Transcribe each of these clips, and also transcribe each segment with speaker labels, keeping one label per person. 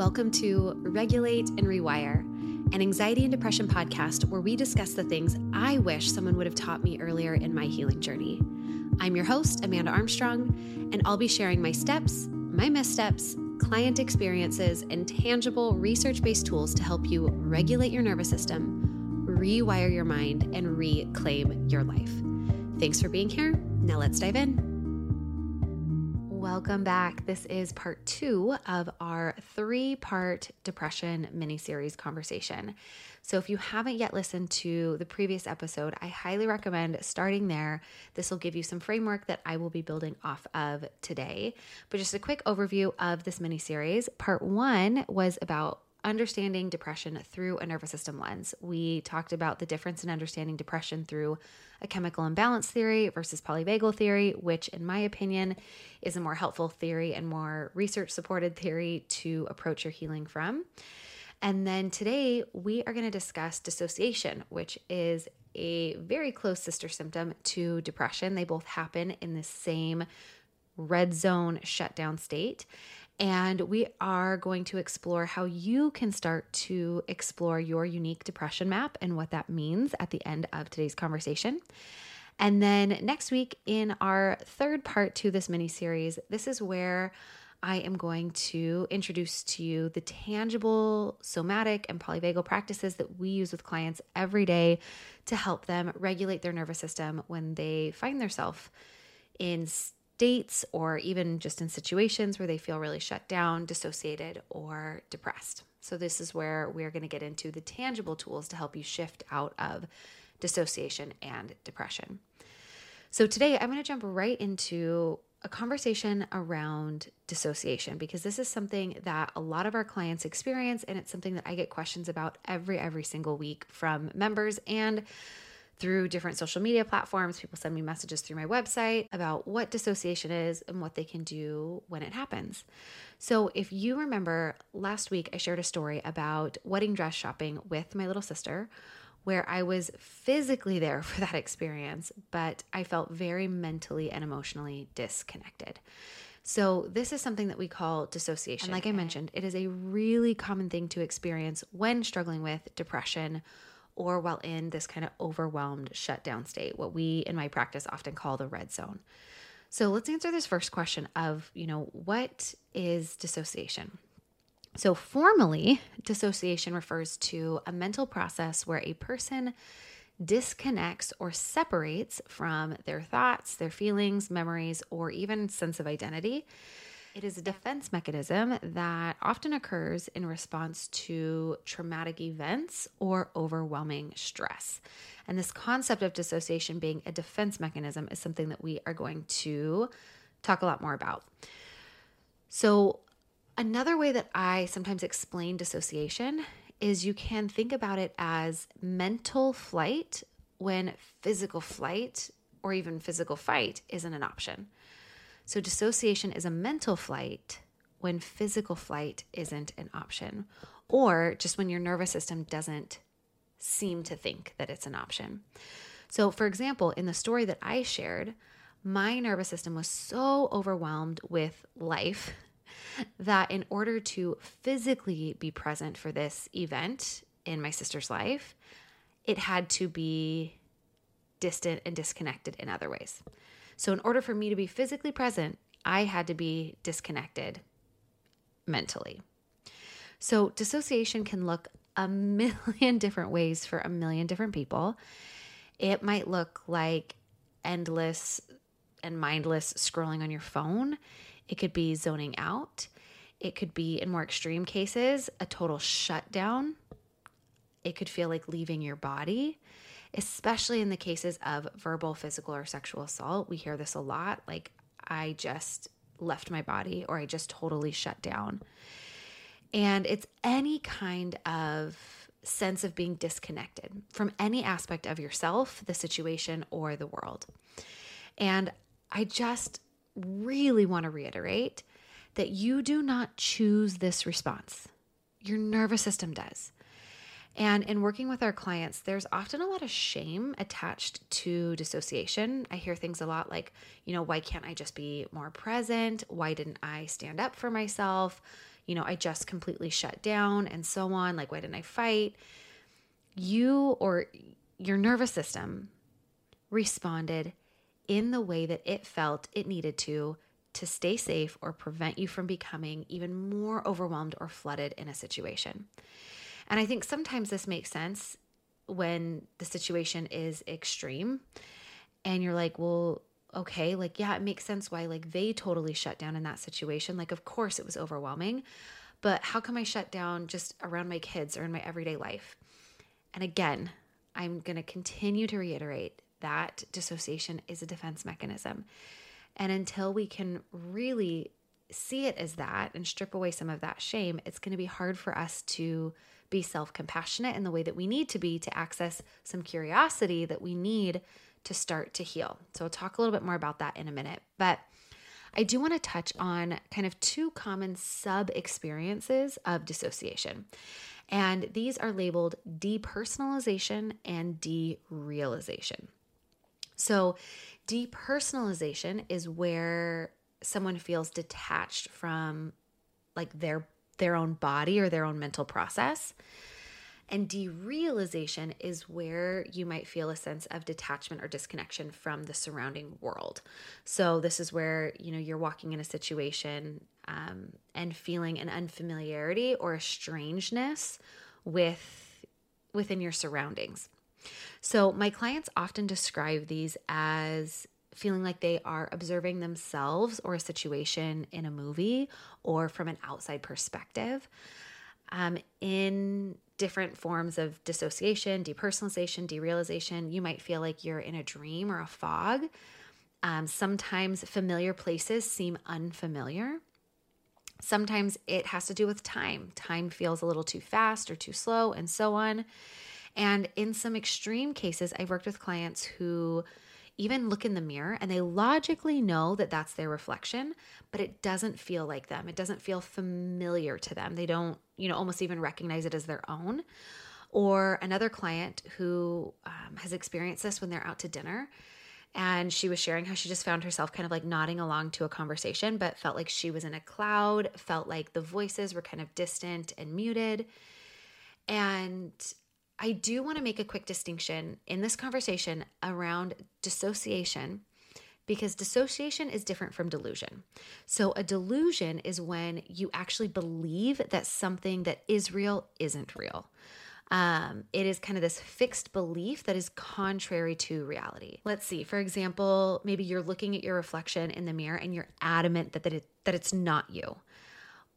Speaker 1: Welcome to Regulate and Rewire, an anxiety and depression podcast where we discuss the things I wish someone would have taught me earlier in my healing journey. I'm your host, Amanda Armstrong, and I'll be sharing my steps, my missteps, client experiences, and tangible research based tools to help you regulate your nervous system, rewire your mind, and reclaim your life. Thanks for being here. Now let's dive in. Welcome back. This is part two of our three part depression mini series conversation. So, if you haven't yet listened to the previous episode, I highly recommend starting there. This will give you some framework that I will be building off of today. But just a quick overview of this mini series. Part one was about understanding depression through a nervous system lens. We talked about the difference in understanding depression through a chemical imbalance theory versus polyvagal theory, which, in my opinion, is a more helpful theory and more research supported theory to approach your healing from. And then today we are going to discuss dissociation, which is a very close sister symptom to depression. They both happen in the same red zone shutdown state. And we are going to explore how you can start to explore your unique depression map and what that means at the end of today's conversation. And then next week, in our third part to this mini series, this is where I am going to introduce to you the tangible somatic and polyvagal practices that we use with clients every day to help them regulate their nervous system when they find themselves in states or even just in situations where they feel really shut down, dissociated, or depressed. So, this is where we're going to get into the tangible tools to help you shift out of dissociation and depression. So, today I'm going to jump right into a conversation around dissociation because this is something that a lot of our clients experience and it's something that I get questions about every every single week from members and through different social media platforms. People send me messages through my website about what dissociation is and what they can do when it happens. So, if you remember last week, I shared a story about wedding dress shopping with my little sister, where I was physically there for that experience, but I felt very mentally and emotionally disconnected. So, this is something that we call dissociation. And like I mentioned, it is a really common thing to experience when struggling with depression or while in this kind of overwhelmed shutdown state, what we in my practice often call the red zone. So let's answer this first question of, you know, what is dissociation? So, formally, dissociation refers to a mental process where a person disconnects or separates from their thoughts, their feelings, memories, or even sense of identity it is a defense mechanism that often occurs in response to traumatic events or overwhelming stress. And this concept of dissociation being a defense mechanism is something that we are going to talk a lot more about. So, another way that I sometimes explain dissociation is you can think about it as mental flight when physical flight or even physical fight isn't an option. So, dissociation is a mental flight when physical flight isn't an option, or just when your nervous system doesn't seem to think that it's an option. So, for example, in the story that I shared, my nervous system was so overwhelmed with life that in order to physically be present for this event in my sister's life, it had to be distant and disconnected in other ways. So, in order for me to be physically present, I had to be disconnected mentally. So, dissociation can look a million different ways for a million different people. It might look like endless and mindless scrolling on your phone. It could be zoning out. It could be, in more extreme cases, a total shutdown. It could feel like leaving your body especially in the cases of verbal, physical, or sexual assault. We hear this a lot like, I just left my body or I just totally shut down. And it's any kind of sense of being disconnected from any aspect of yourself, the situation, or the world. And I just really want to reiterate that you do not choose this response, your nervous system does. And in working with our clients, there's often a lot of shame attached to dissociation. I hear things a lot like, you know, why can't I just be more present? Why didn't I stand up for myself? you know, I just completely shut down and so on. Like, why didn't I fight? You or your nervous system responded in the way that it felt it needed to to stay safe or prevent you from becoming even more overwhelmed or flooded in a situation. And I think sometimes this makes sense when the situation is extreme and you're like, well, okay, like, yeah, it makes sense why, like, they totally shut down in that situation. Like, of course, it was overwhelming, but how come I shut down just around my kids or in my everyday life? And again, I'm going to continue to reiterate that dissociation is a defense mechanism. And until we can really see it as that and strip away some of that shame, it's going to be hard for us to be self compassionate in the way that we need to be to access some curiosity that we need to start to heal. So I'll talk a little bit more about that in a minute. But I do want to touch on kind of two common sub experiences of dissociation. And these are labeled depersonalization and derealization. So, depersonalization is where someone feels detached from like their their own body or their own mental process. And derealization is where you might feel a sense of detachment or disconnection from the surrounding world. So this is where you know you're walking in a situation um, and feeling an unfamiliarity or a strangeness with within your surroundings. So my clients often describe these as feeling like they are observing themselves or a situation in a movie or from an outside perspective. Um, in different forms of dissociation, depersonalization, derealization, you might feel like you're in a dream or a fog. Um, sometimes familiar places seem unfamiliar. Sometimes it has to do with time. Time feels a little too fast or too slow, and so on. And in some extreme cases, I've worked with clients who even look in the mirror and they logically know that that's their reflection, but it doesn't feel like them. It doesn't feel familiar to them. They don't, you know, almost even recognize it as their own. Or another client who um, has experienced this when they're out to dinner and she was sharing how she just found herself kind of like nodding along to a conversation, but felt like she was in a cloud, felt like the voices were kind of distant and muted. And I do want to make a quick distinction in this conversation around dissociation because dissociation is different from delusion. So, a delusion is when you actually believe that something that is real isn't real. Um, it is kind of this fixed belief that is contrary to reality. Let's see, for example, maybe you're looking at your reflection in the mirror and you're adamant that, that, it, that it's not you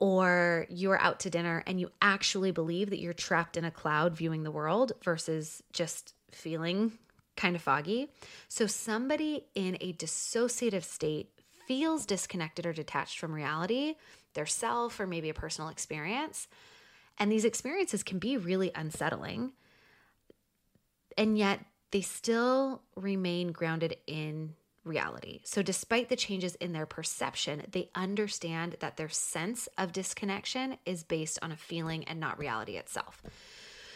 Speaker 1: or you're out to dinner and you actually believe that you're trapped in a cloud viewing the world versus just feeling kind of foggy. So, somebody in a dissociative state feels disconnected or detached from reality, their self, or maybe a personal experience. And these experiences can be really unsettling. And yet, they still remain grounded in reality. So, despite the changes in their perception, they understand that their sense of disconnection is based on a feeling and not reality itself.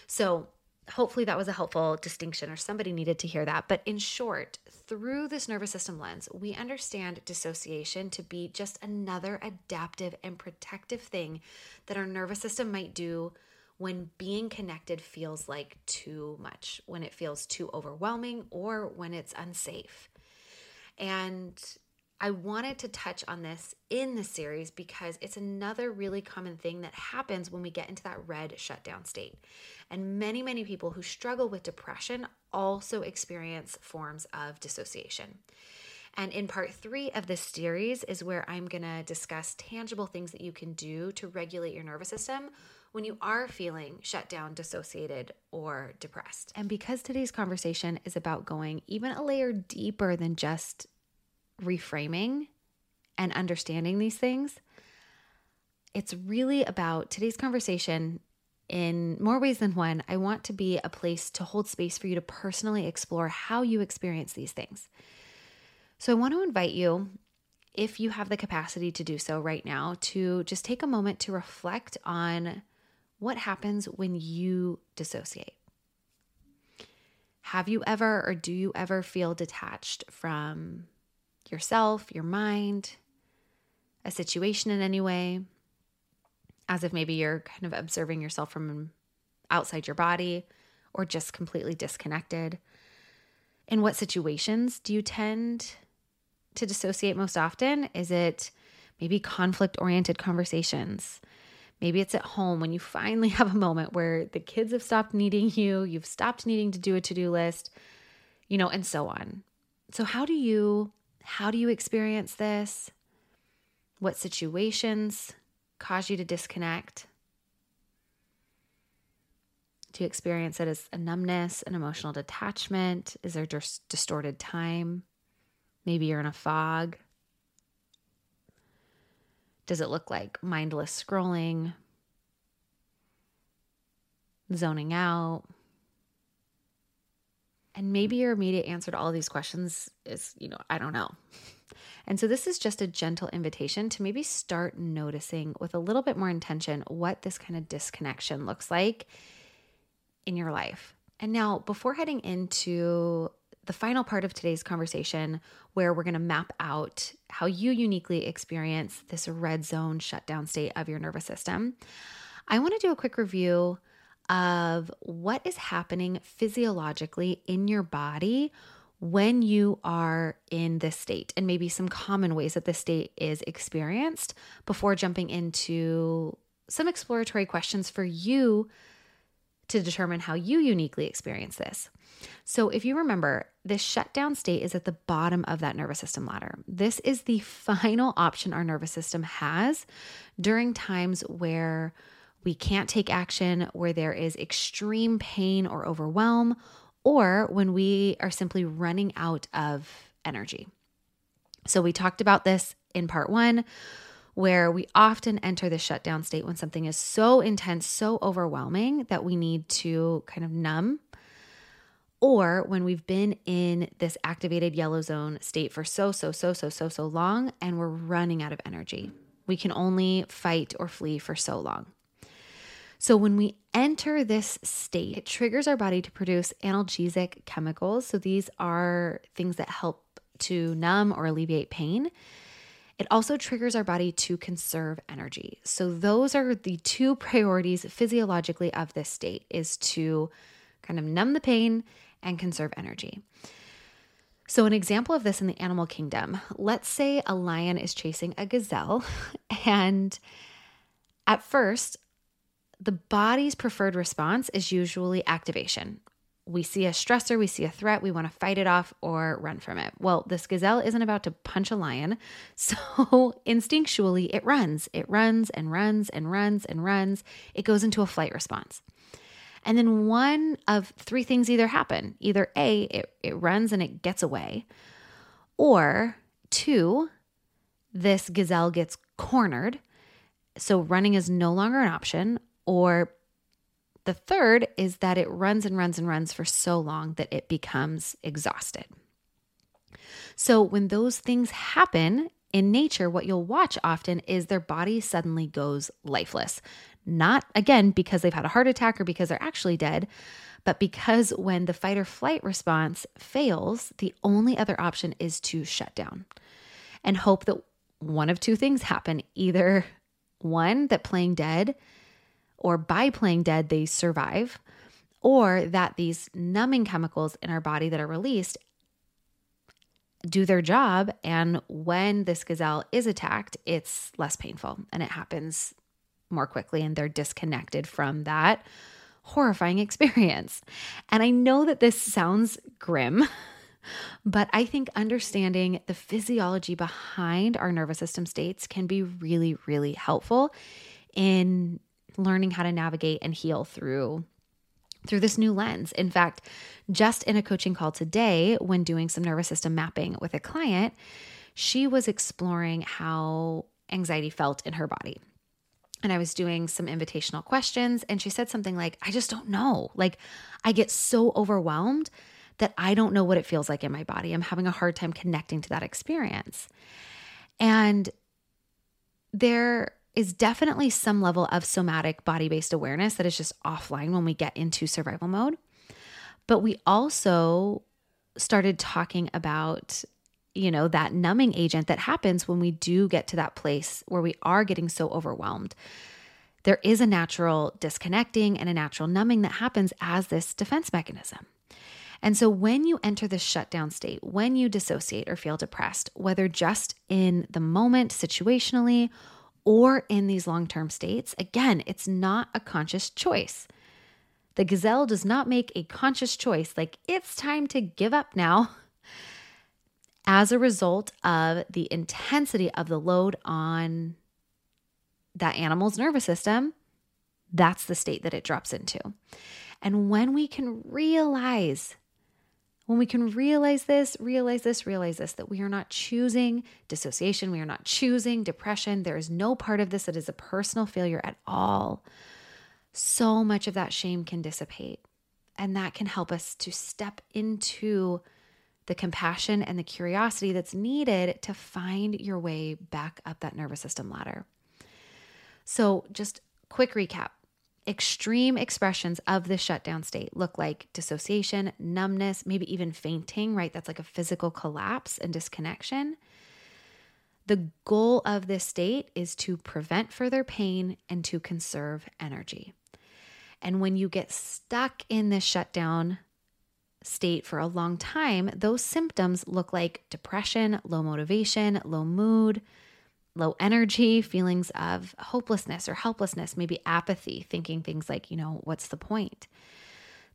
Speaker 1: So, hopefully, that was a helpful distinction, or somebody needed to hear that. But in short, through this nervous system lens, we understand dissociation to be just another adaptive and protective thing that our nervous system might do when being connected feels like too much, when it feels too overwhelming, or when it's unsafe. And I wanted to touch on this in the series because it's another really common thing that happens when we get into that red shutdown state. And many, many people who struggle with depression also experience forms of dissociation. And in part three of this series is where I'm gonna discuss tangible things that you can do to regulate your nervous system when you are feeling shut down, dissociated, or depressed. And because today's conversation is about going even a layer deeper than just reframing and understanding these things, it's really about today's conversation in more ways than one. I want to be a place to hold space for you to personally explore how you experience these things. So I want to invite you if you have the capacity to do so right now, to just take a moment to reflect on what happens when you dissociate. Have you ever or do you ever feel detached from yourself, your mind, a situation in any way? as if maybe you're kind of observing yourself from outside your body or just completely disconnected? In what situations do you tend to dissociate most often? Is it maybe conflict oriented conversations? Maybe it's at home when you finally have a moment where the kids have stopped needing you, you've stopped needing to do a to do list, you know, and so on. So, how do you how do you experience this? What situations cause you to disconnect? Do you experience it as a numbness, an emotional detachment? Is there just distorted time? Maybe you're in a fog. Does it look like mindless scrolling, zoning out? And maybe your immediate answer to all these questions is, you know, I don't know. And so this is just a gentle invitation to maybe start noticing with a little bit more intention what this kind of disconnection looks like in your life. And now, before heading into the final part of today's conversation, where we're going to map out how you uniquely experience this red zone shutdown state of your nervous system, I want to do a quick review of what is happening physiologically in your body when you are in this state and maybe some common ways that this state is experienced before jumping into some exploratory questions for you to determine how you uniquely experience this. So, if you remember, this shutdown state is at the bottom of that nervous system ladder. This is the final option our nervous system has during times where we can't take action, where there is extreme pain or overwhelm, or when we are simply running out of energy. So, we talked about this in part one, where we often enter the shutdown state when something is so intense, so overwhelming that we need to kind of numb. Or when we've been in this activated yellow zone state for so, so, so, so, so, so long, and we're running out of energy. We can only fight or flee for so long. So, when we enter this state, it triggers our body to produce analgesic chemicals. So, these are things that help to numb or alleviate pain. It also triggers our body to conserve energy. So, those are the two priorities physiologically of this state is to kind of numb the pain and conserve energy. So, an example of this in the animal kingdom let's say a lion is chasing a gazelle, and at first, the body's preferred response is usually activation. We see a stressor, we see a threat, we want to fight it off or run from it. Well, this gazelle isn't about to punch a lion. So instinctually, it runs. It runs and runs and runs and runs. It goes into a flight response. And then one of three things either happen either A, it, it runs and it gets away, or two, this gazelle gets cornered. So running is no longer an option, or the third is that it runs and runs and runs for so long that it becomes exhausted. So, when those things happen in nature, what you'll watch often is their body suddenly goes lifeless. Not again because they've had a heart attack or because they're actually dead, but because when the fight or flight response fails, the only other option is to shut down and hope that one of two things happen either one, that playing dead or by playing dead, they survive, or that these numbing chemicals in our body that are released do their job. And when this gazelle is attacked, it's less painful and it happens more quickly, and they're disconnected from that horrifying experience. And I know that this sounds grim. But I think understanding the physiology behind our nervous system states can be really, really helpful in learning how to navigate and heal through through this new lens. In fact, just in a coaching call today when doing some nervous system mapping with a client, she was exploring how anxiety felt in her body. And I was doing some invitational questions and she said something like, "I just don't know. Like I get so overwhelmed that I don't know what it feels like in my body. I'm having a hard time connecting to that experience." And there is definitely some level of somatic body based awareness that is just offline when we get into survival mode. But we also started talking about, you know, that numbing agent that happens when we do get to that place where we are getting so overwhelmed. there is a natural disconnecting and a natural numbing that happens as this defense mechanism. And so, when you enter this shutdown state, when you dissociate or feel depressed, whether just in the moment situationally or in these long term states, again, it's not a conscious choice. The gazelle does not make a conscious choice like it's time to give up now as a result of the intensity of the load on that animal's nervous system. That's the state that it drops into. And when we can realize, when we can realize this, realize this, realize this, that we are not choosing dissociation, we are not choosing depression, there is no part of this that is a personal failure at all so much of that shame can dissipate. And that can help us to step into the compassion and the curiosity that's needed to find your way back up that nervous system ladder. So, just quick recap extreme expressions of the shutdown state look like dissociation, numbness, maybe even fainting, right? That's like a physical collapse and disconnection. The goal of this state is to prevent further pain and to conserve energy. And when you get stuck in this shutdown state for a long time, those symptoms look like depression, low motivation, low mood, low energy, feelings of hopelessness or helplessness, maybe apathy, thinking things like, you know, what's the point?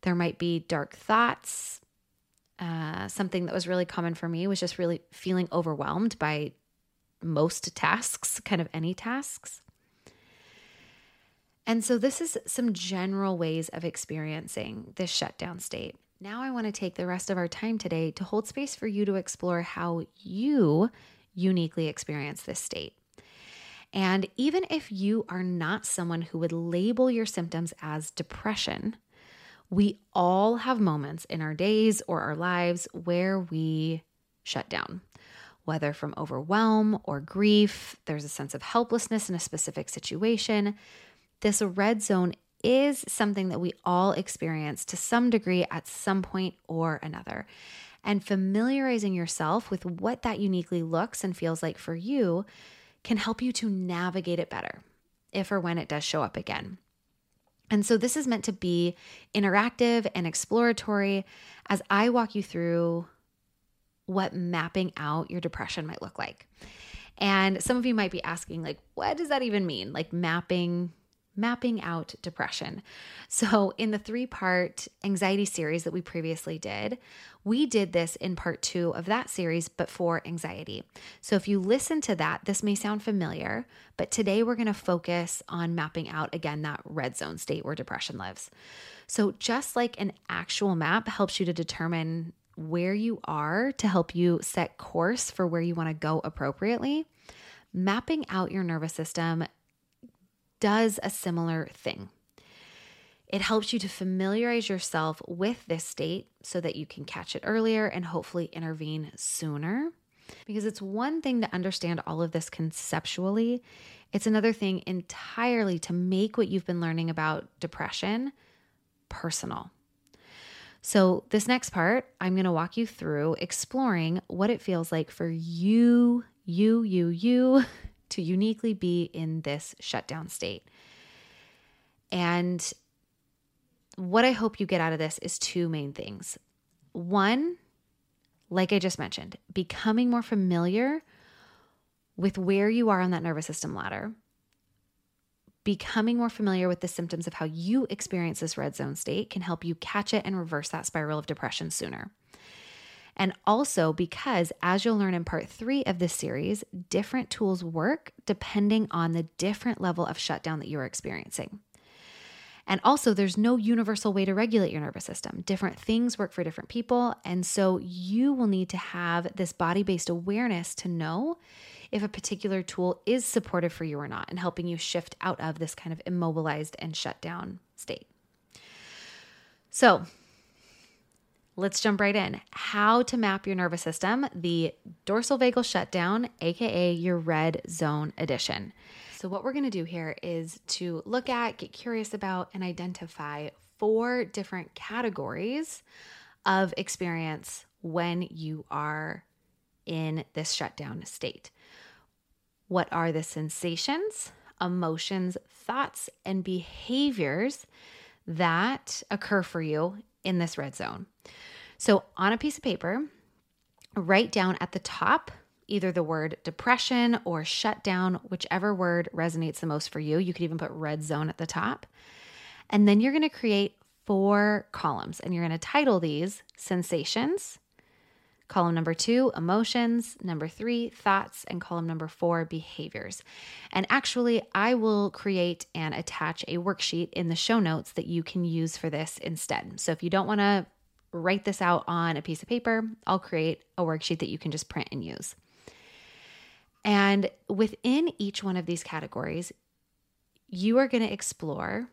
Speaker 1: There might be dark thoughts. Uh, something that was really common for me was just really feeling overwhelmed by most tasks, kind of any tasks. And so, this is some general ways of experiencing this shutdown state. Now, I want to take the rest of our time today to hold space for you to explore how you uniquely experience this state. And even if you are not someone who would label your symptoms as depression, we all have moments in our days or our lives where we shut down. Whether from overwhelm or grief, there's a sense of helplessness in a specific situation this red zone is something that we all experience to some degree at some point or another. And familiarizing yourself with what that uniquely looks and feels like for you can help you to navigate it better if or when it does show up again. And so, this is meant to be interactive and exploratory as I walk you through what mapping out your depression might look like. And some of you might be asking, like, what does that even mean? Like, mapping mapping out depression. So, in the three part anxiety series that we previously did, we did this in part two of that series, but for anxiety. So, if you listen to that, this may sound familiar, but today we're going to focus on mapping out again that red zone state where depression lives. So, just like an actual map helps you to determine where you are to help you set course for where you want to go appropriately, mapping out your nervous system does a similar thing. It helps you to familiarize yourself with this state so that you can catch it earlier and hopefully intervene sooner. Because it's one thing to understand all of this conceptually, it's another thing entirely to make what you've been learning about depression personal. So, this next part, I'm going to walk you through exploring what it feels like for you, you, you, you to uniquely be in this shutdown state. And what I hope you get out of this is two main things. One, like I just mentioned, becoming more familiar with where you are on that nervous system ladder, becoming more familiar with the symptoms of how you experience this red zone state can help you catch it and reverse that spiral of depression sooner. And also because, as you'll learn in part three of this series, different tools work depending on the different level of shutdown that you're experiencing. And also, there's no universal way to regulate your nervous system. Different things work for different people. And so, you will need to have this body based awareness to know if a particular tool is supportive for you or not and helping you shift out of this kind of immobilized and shut down state. So, Let's jump right in. How to map your nervous system, the dorsal vagal shutdown, aka your red zone edition. So, what we're going to do here is to look at, get curious about, and identify four different categories of experience when you are in this shutdown state. What are the sensations emotions, thoughts, and behaviors that occur for you in this red zone. So, on a piece of paper, write down at the top either the word depression or shutdown, whichever word resonates the most for you. You could even put red zone at the top. And then you're going to create four columns and you're going to title these sensations. Column number two, emotions. Number three, thoughts. And column number four, behaviors. And actually, I will create and attach a worksheet in the show notes that you can use for this instead. So if you don't want to write this out on a piece of paper, I'll create a worksheet that you can just print and use. And within each one of these categories, you are going to explore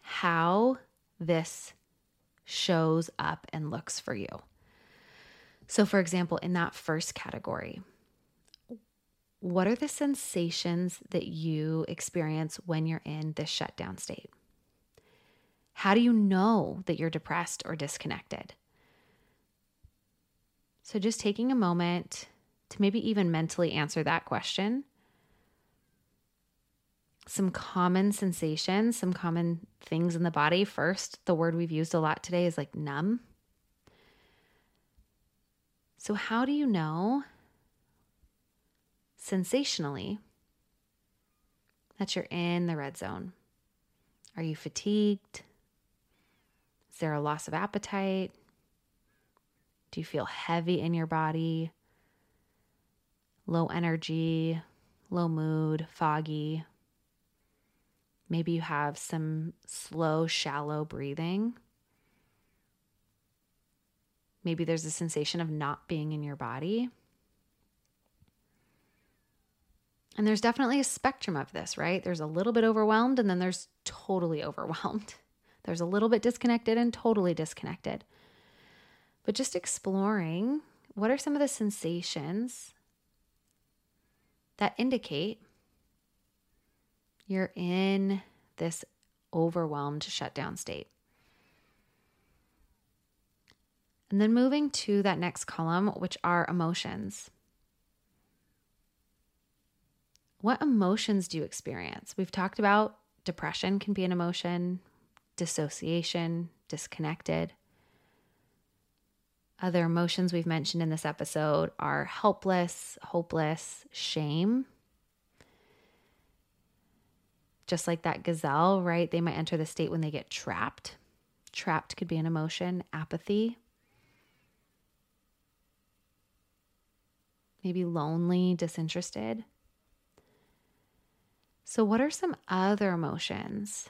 Speaker 1: how this shows up and looks for you. So, for example, in that first category, what are the sensations that you experience when you're in this shutdown state? How do you know that you're depressed or disconnected? So, just taking a moment to maybe even mentally answer that question. Some common sensations, some common things in the body. First, the word we've used a lot today is like numb. So, how do you know sensationally that you're in the red zone? Are you fatigued? Is there a loss of appetite? Do you feel heavy in your body? low energy, low mood, foggy. Maybe you have some slow, shallow breathing. Maybe there's a sensation of not being in your body. And there's definitely a spectrum of this, right? There's a little bit overwhelmed, and then there's totally overwhelmed. There's a little bit disconnected and totally disconnected. But just exploring what are some of the sensations that indicate you're in this overwhelmed shutdown state. And then moving to that next column, which are emotions. What emotions do you experience? We've talked about depression can be an emotion, dissociation, disconnected. Other emotions we've mentioned in this episode are helpless, hopeless, shame. Just like that gazelle, right? They might enter the state when they get trapped. Trapped could be an emotion, apathy. Maybe lonely, disinterested. So, what are some other emotions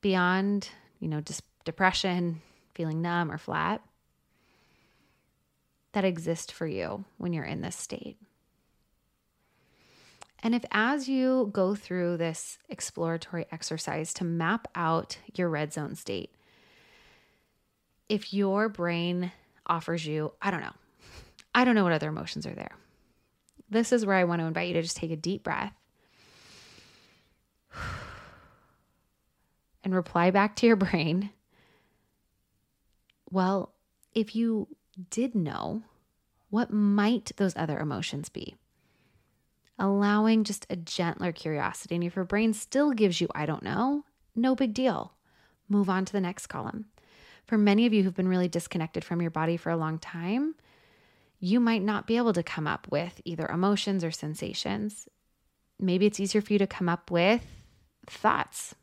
Speaker 1: beyond, you know, just depression, feeling numb or flat? that exist for you when you're in this state. And if, as you go through this exploratory exercise to map out your red zone state, if your brain offers you, I don't know, I don't know what other emotions are there. This is where I want to invite you to just take a deep breath and reply back to your brain. Well, if you did know, what might those other emotions be? Allowing just a gentler curiosity. And if your brain still gives you, I don't know, no big deal. Move on to the next column. For many of you who've been really disconnected from your body for a long time, you might not be able to come up with either emotions or sensations. Maybe it's easier for you to come up with thoughts.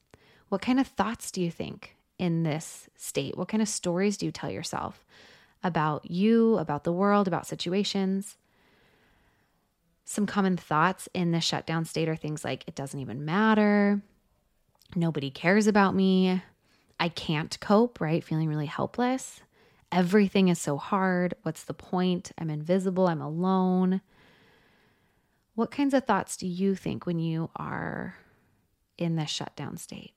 Speaker 1: What kind of thoughts do you think in this state? What kind of stories do you tell yourself? about you, about the world, about situations. Some common thoughts in the shutdown state are things like it doesn't even matter, nobody cares about me, I can't cope, right? Feeling really helpless. Everything is so hard. What's the point? I'm invisible, I'm alone. What kinds of thoughts do you think when you are in this shutdown state?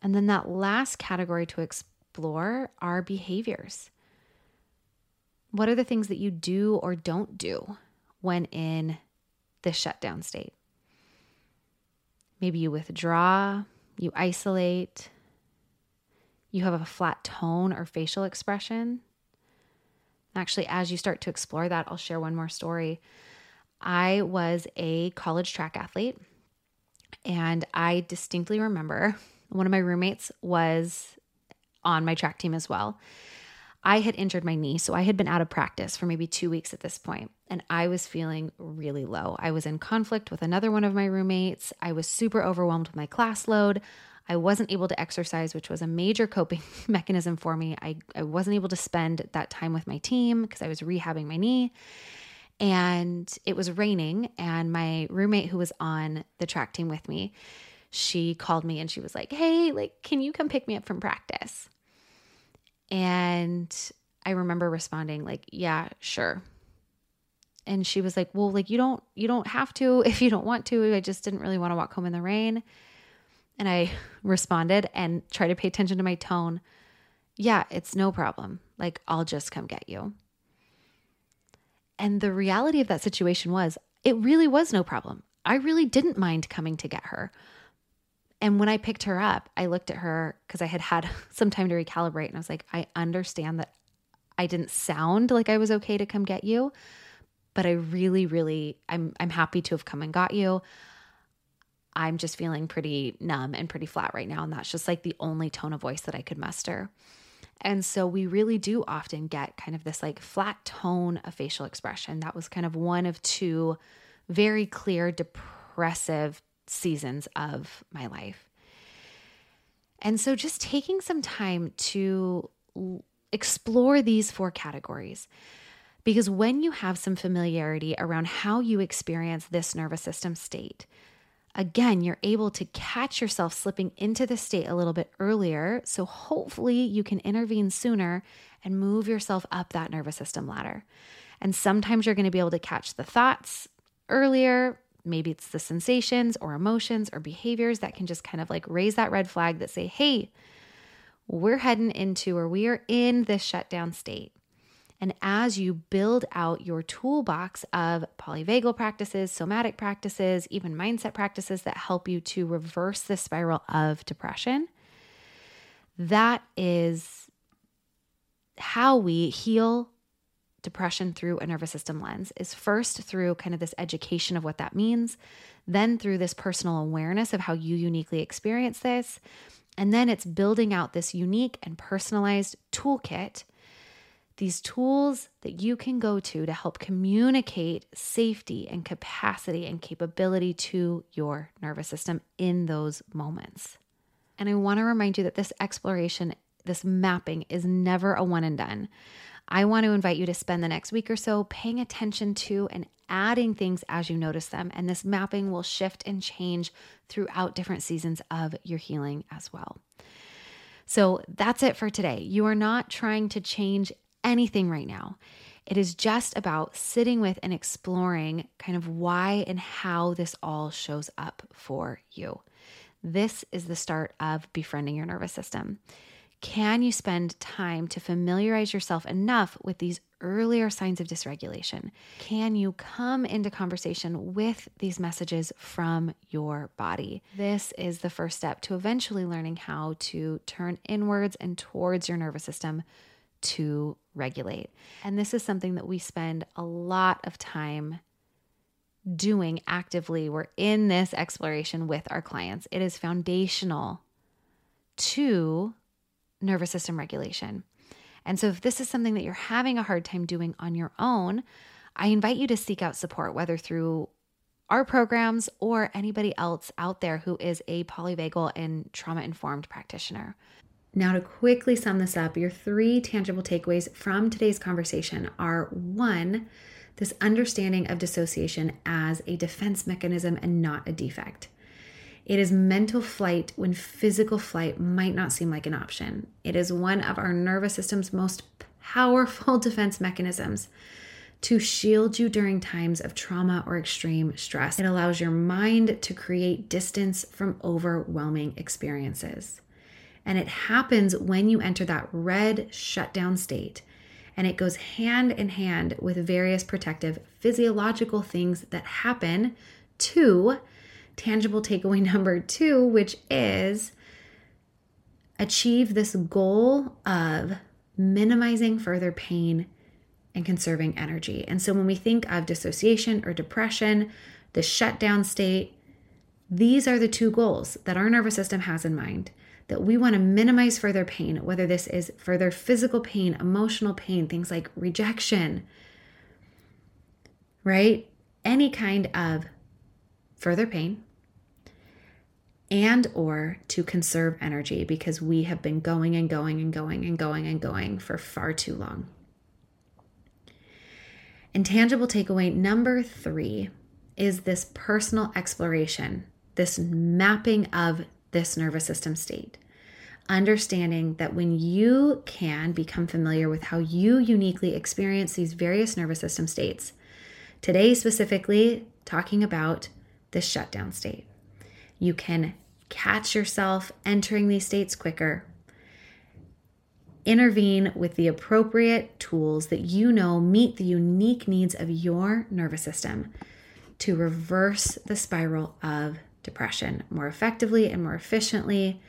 Speaker 1: And then that last category to explore are behaviors. What are the things that you do or don't do when in the shutdown state? Maybe you withdraw, you isolate, you have a flat tone or facial expression. Actually, as you start to explore that, I'll share one more story. I was a college track athlete, and I distinctly remember one of my roommates was on my track team as well. I had injured my knee, so I had been out of practice for maybe two weeks at this point, and I was feeling really low. I was in conflict with another one of my roommates. I was super overwhelmed with my class load. I wasn't able to exercise, which was a major coping mechanism for me. I, I wasn't able to spend that time with my team because I was rehabbing my knee. And it was raining, and my roommate, who was on the track team with me, she called me and she was like, Hey, like, can you come pick me up from practice? And I remember responding, like, Yeah, sure. And she was like, Well, like, you don't, you don't have to if you don't want to. I just didn't really want to walk home in the rain. And I responded and tried to pay attention to my tone. Yeah, it's no problem. Like, I'll just come get you. And the reality of that situation was, it really was no problem. I really didn't mind coming to get her. And when I picked her up, I looked at her because I had had some time to recalibrate and I was like, I understand that I didn't sound like I was okay to come get you, but I really, really, I'm, I'm happy to have come and got you. I'm just feeling pretty numb and pretty flat right now. And that's just like the only tone of voice that I could muster. And so we really do often get kind of this like flat tone of facial expression. That was kind of one of two very clear depressive seasons of my life. And so just taking some time to explore these four categories. Because when you have some familiarity around how you experience this nervous system state, again, you're able to catch yourself slipping into the state a little bit earlier. So hopefully you can intervene sooner and move yourself up that nervous system ladder. And sometimes you're going to be able to catch the thoughts earlier. Maybe it's the sensations or emotions or behaviors that can just kind of like raise that red flag that say, hey, we're heading into or we are in this shutdown state. And as you build out your toolbox of polyvagal practices, somatic practices, even mindset practices that help you to reverse the spiral of depression, that is how we heal depression through a nervous system lens is first through kind of this education of what that means, then through this personal awareness of how you uniquely experience this, and then it's building out this unique and personalized toolkit these tools that you can go to to help communicate safety and capacity and capability to your nervous system in those moments. And I want to remind you that this exploration, this mapping is never a one and done. I want to invite you to spend the next week or so paying attention to and adding things as you notice them. And this mapping will shift and change throughout different seasons of your healing as well. So that's it for today. You are not trying to change anything right now. It is just about sitting with and exploring kind of why and how this all shows up for you. This is the start of befriending your nervous system. Can you spend time to familiarize yourself enough with these earlier signs of dysregulation? Can you come into conversation with these messages from your body? This is the first step to eventually learning how to turn inwards and towards your nervous system to regulate. And this is something that we spend a lot of time doing actively. We're in this exploration with our clients. It is foundational to nervous system regulation. And so, if this is something that you're having a hard time doing on your own, I invite you to seek out support, whether through our programs or anybody else out there who is a polyvagal and trauma informed practitioner. Now, to quickly sum this up, your three tangible takeaways from today's conversation are one, this understanding of dissociation as a defense mechanism and not a defect. It is mental flight when physical flight might not seem like an option. It is one of our nervous system's most powerful defense mechanisms to shield you during times of trauma or extreme stress. It allows your mind to create distance from overwhelming experiences. And it happens when you enter that red shutdown state. And it goes hand in hand with various protective physiological things that happen to tangible takeaway number two, which is achieve this goal of minimizing further pain and conserving energy. And so when we think of dissociation or depression, the shutdown state, these are the two goals that our nervous system has in mind that we want to minimize further pain, whether this is further physical pain, emotional pain, things like rejection, right? Any kind of further pain and or to conserve energy because we have been going and going and going and going and going for far too long. Intangible takeaway number 3 is this personal exploration, this mapping of this nervous system state. Understanding that when you can become familiar with how you uniquely experience these various nervous system states, today specifically talking about the shutdown state, you can catch yourself entering these states quicker. Intervene with the appropriate tools that you know meet the unique needs of your nervous system to reverse the spiral of depression more effectively and more efficiently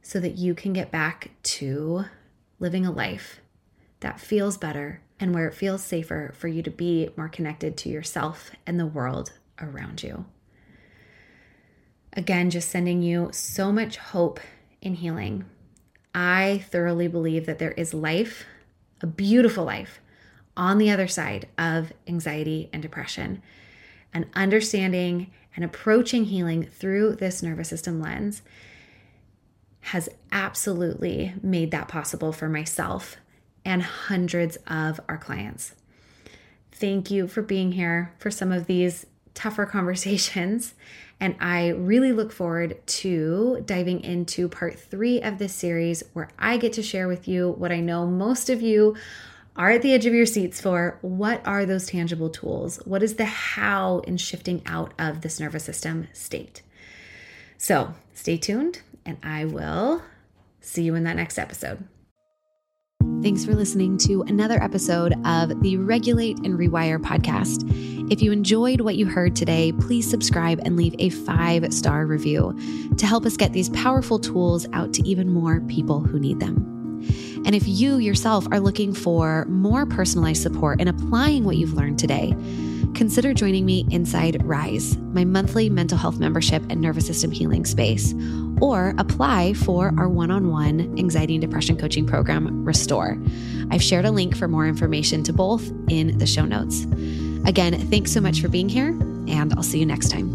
Speaker 1: so that you can get back to living a life that feels better and where it feels safer for you to be more connected to yourself and the world around you. Again, just sending you so much hope in healing. I thoroughly believe that there is life, a beautiful life, on the other side of anxiety and depression. And understanding and approaching healing through this nervous system lens has absolutely made that possible for myself and hundreds of our clients. Thank you for being here for some of these tougher conversations. And I really look forward to diving into part three of this series where I get to share with you what I know most of you are at the edge of your seats for what are those tangible tools? What is the how in shifting out of this nervous system state? So stay tuned, and I will see you in that next episode. Thanks for listening to another episode of the Regulate and Rewire podcast. If you enjoyed what you heard today, please subscribe and leave a five star review to help us get these powerful tools out to even more people who need them. And if you yourself are looking for more personalized support in applying what you've learned today, consider joining me inside Rise, my monthly mental health membership and nervous system healing space, or apply for our one on one anxiety and depression coaching program, Restore. I've shared a link for more information to both in the show notes. Again, thanks so much for being here, and I'll see you next time.